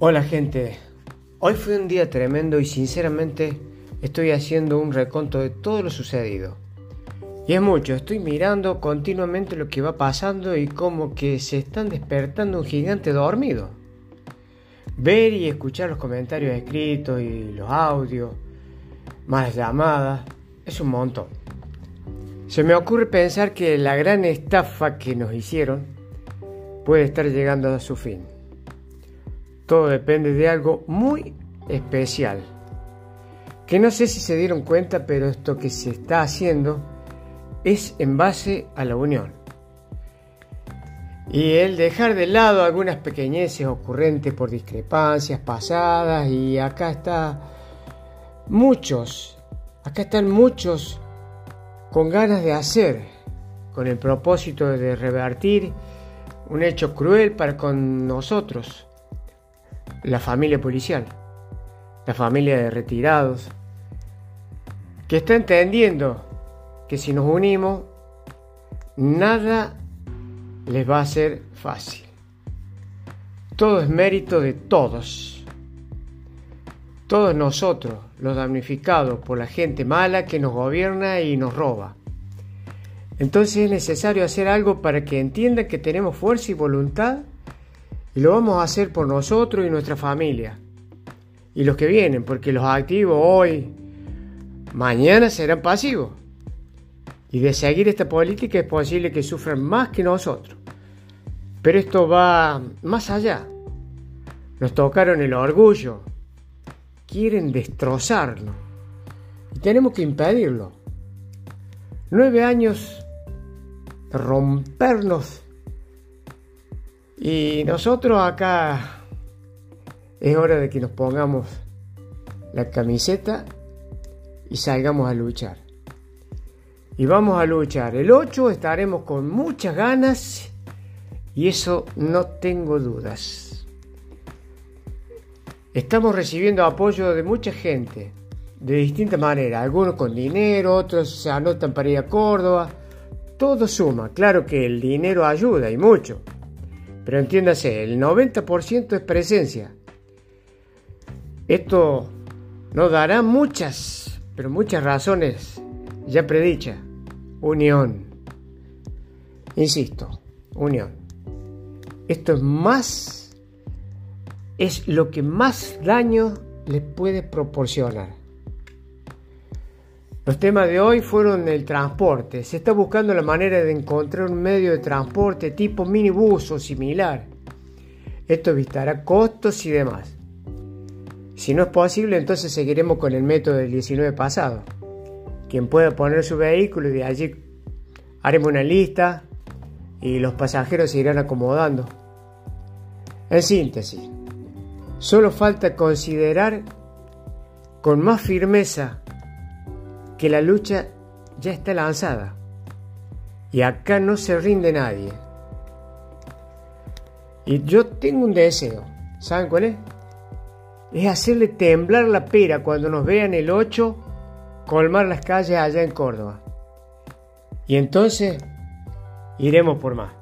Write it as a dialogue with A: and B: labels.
A: Hola gente, hoy fue un día tremendo y sinceramente estoy haciendo un reconto de todo lo sucedido. Y es mucho, estoy mirando continuamente lo que va pasando y como que se están despertando un gigante dormido. Ver y escuchar los comentarios escritos y los audios, más llamadas, es un montón. Se me ocurre pensar que la gran estafa que nos hicieron puede estar llegando a su fin. Todo depende de algo muy especial. Que no sé si se dieron cuenta, pero esto que se está haciendo es en base a la unión. Y el dejar de lado algunas pequeñeces ocurrentes por discrepancias pasadas y acá está muchos, acá están muchos con ganas de hacer, con el propósito de revertir un hecho cruel para con nosotros la familia policial, la familia de retirados, que está entendiendo que si nos unimos, nada les va a ser fácil. Todo es mérito de todos. Todos nosotros, los damnificados por la gente mala que nos gobierna y nos roba. Entonces es necesario hacer algo para que entiendan que tenemos fuerza y voluntad y lo vamos a hacer por nosotros y nuestra familia. Y los que vienen, porque los activos hoy, mañana serán pasivos. Y de seguir esta política es posible que sufran más que nosotros. Pero esto va más allá. Nos tocaron el orgullo. Quieren destrozarnos. Y tenemos que impedirlo. Nueve años rompernos y nosotros acá es hora de que nos pongamos la camiseta y salgamos a luchar. Y vamos a luchar. El 8 estaremos con muchas ganas y eso no tengo dudas. Estamos recibiendo apoyo de mucha gente, de distintas maneras, algunos con dinero, otros se anotan para ir a Córdoba. Todo suma, claro que el dinero ayuda y mucho. Pero entiéndase, el 90% es presencia. Esto nos dará muchas, pero muchas razones ya predicha. Unión. Insisto, unión. Esto es más, es lo que más daño les puede proporcionar. Los temas de hoy fueron el transporte. Se está buscando la manera de encontrar un medio de transporte tipo minibús o similar. Esto evitará costos y demás. Si no es posible, entonces seguiremos con el método del 19 pasado. Quien pueda poner su vehículo y de allí haremos una lista y los pasajeros se irán acomodando. En síntesis, solo falta considerar con más firmeza que la lucha ya está lanzada y acá no se rinde nadie. Y yo tengo un deseo, ¿saben cuál es? Es hacerle temblar la pera cuando nos vean el 8 colmar las calles allá en Córdoba. Y entonces iremos por más.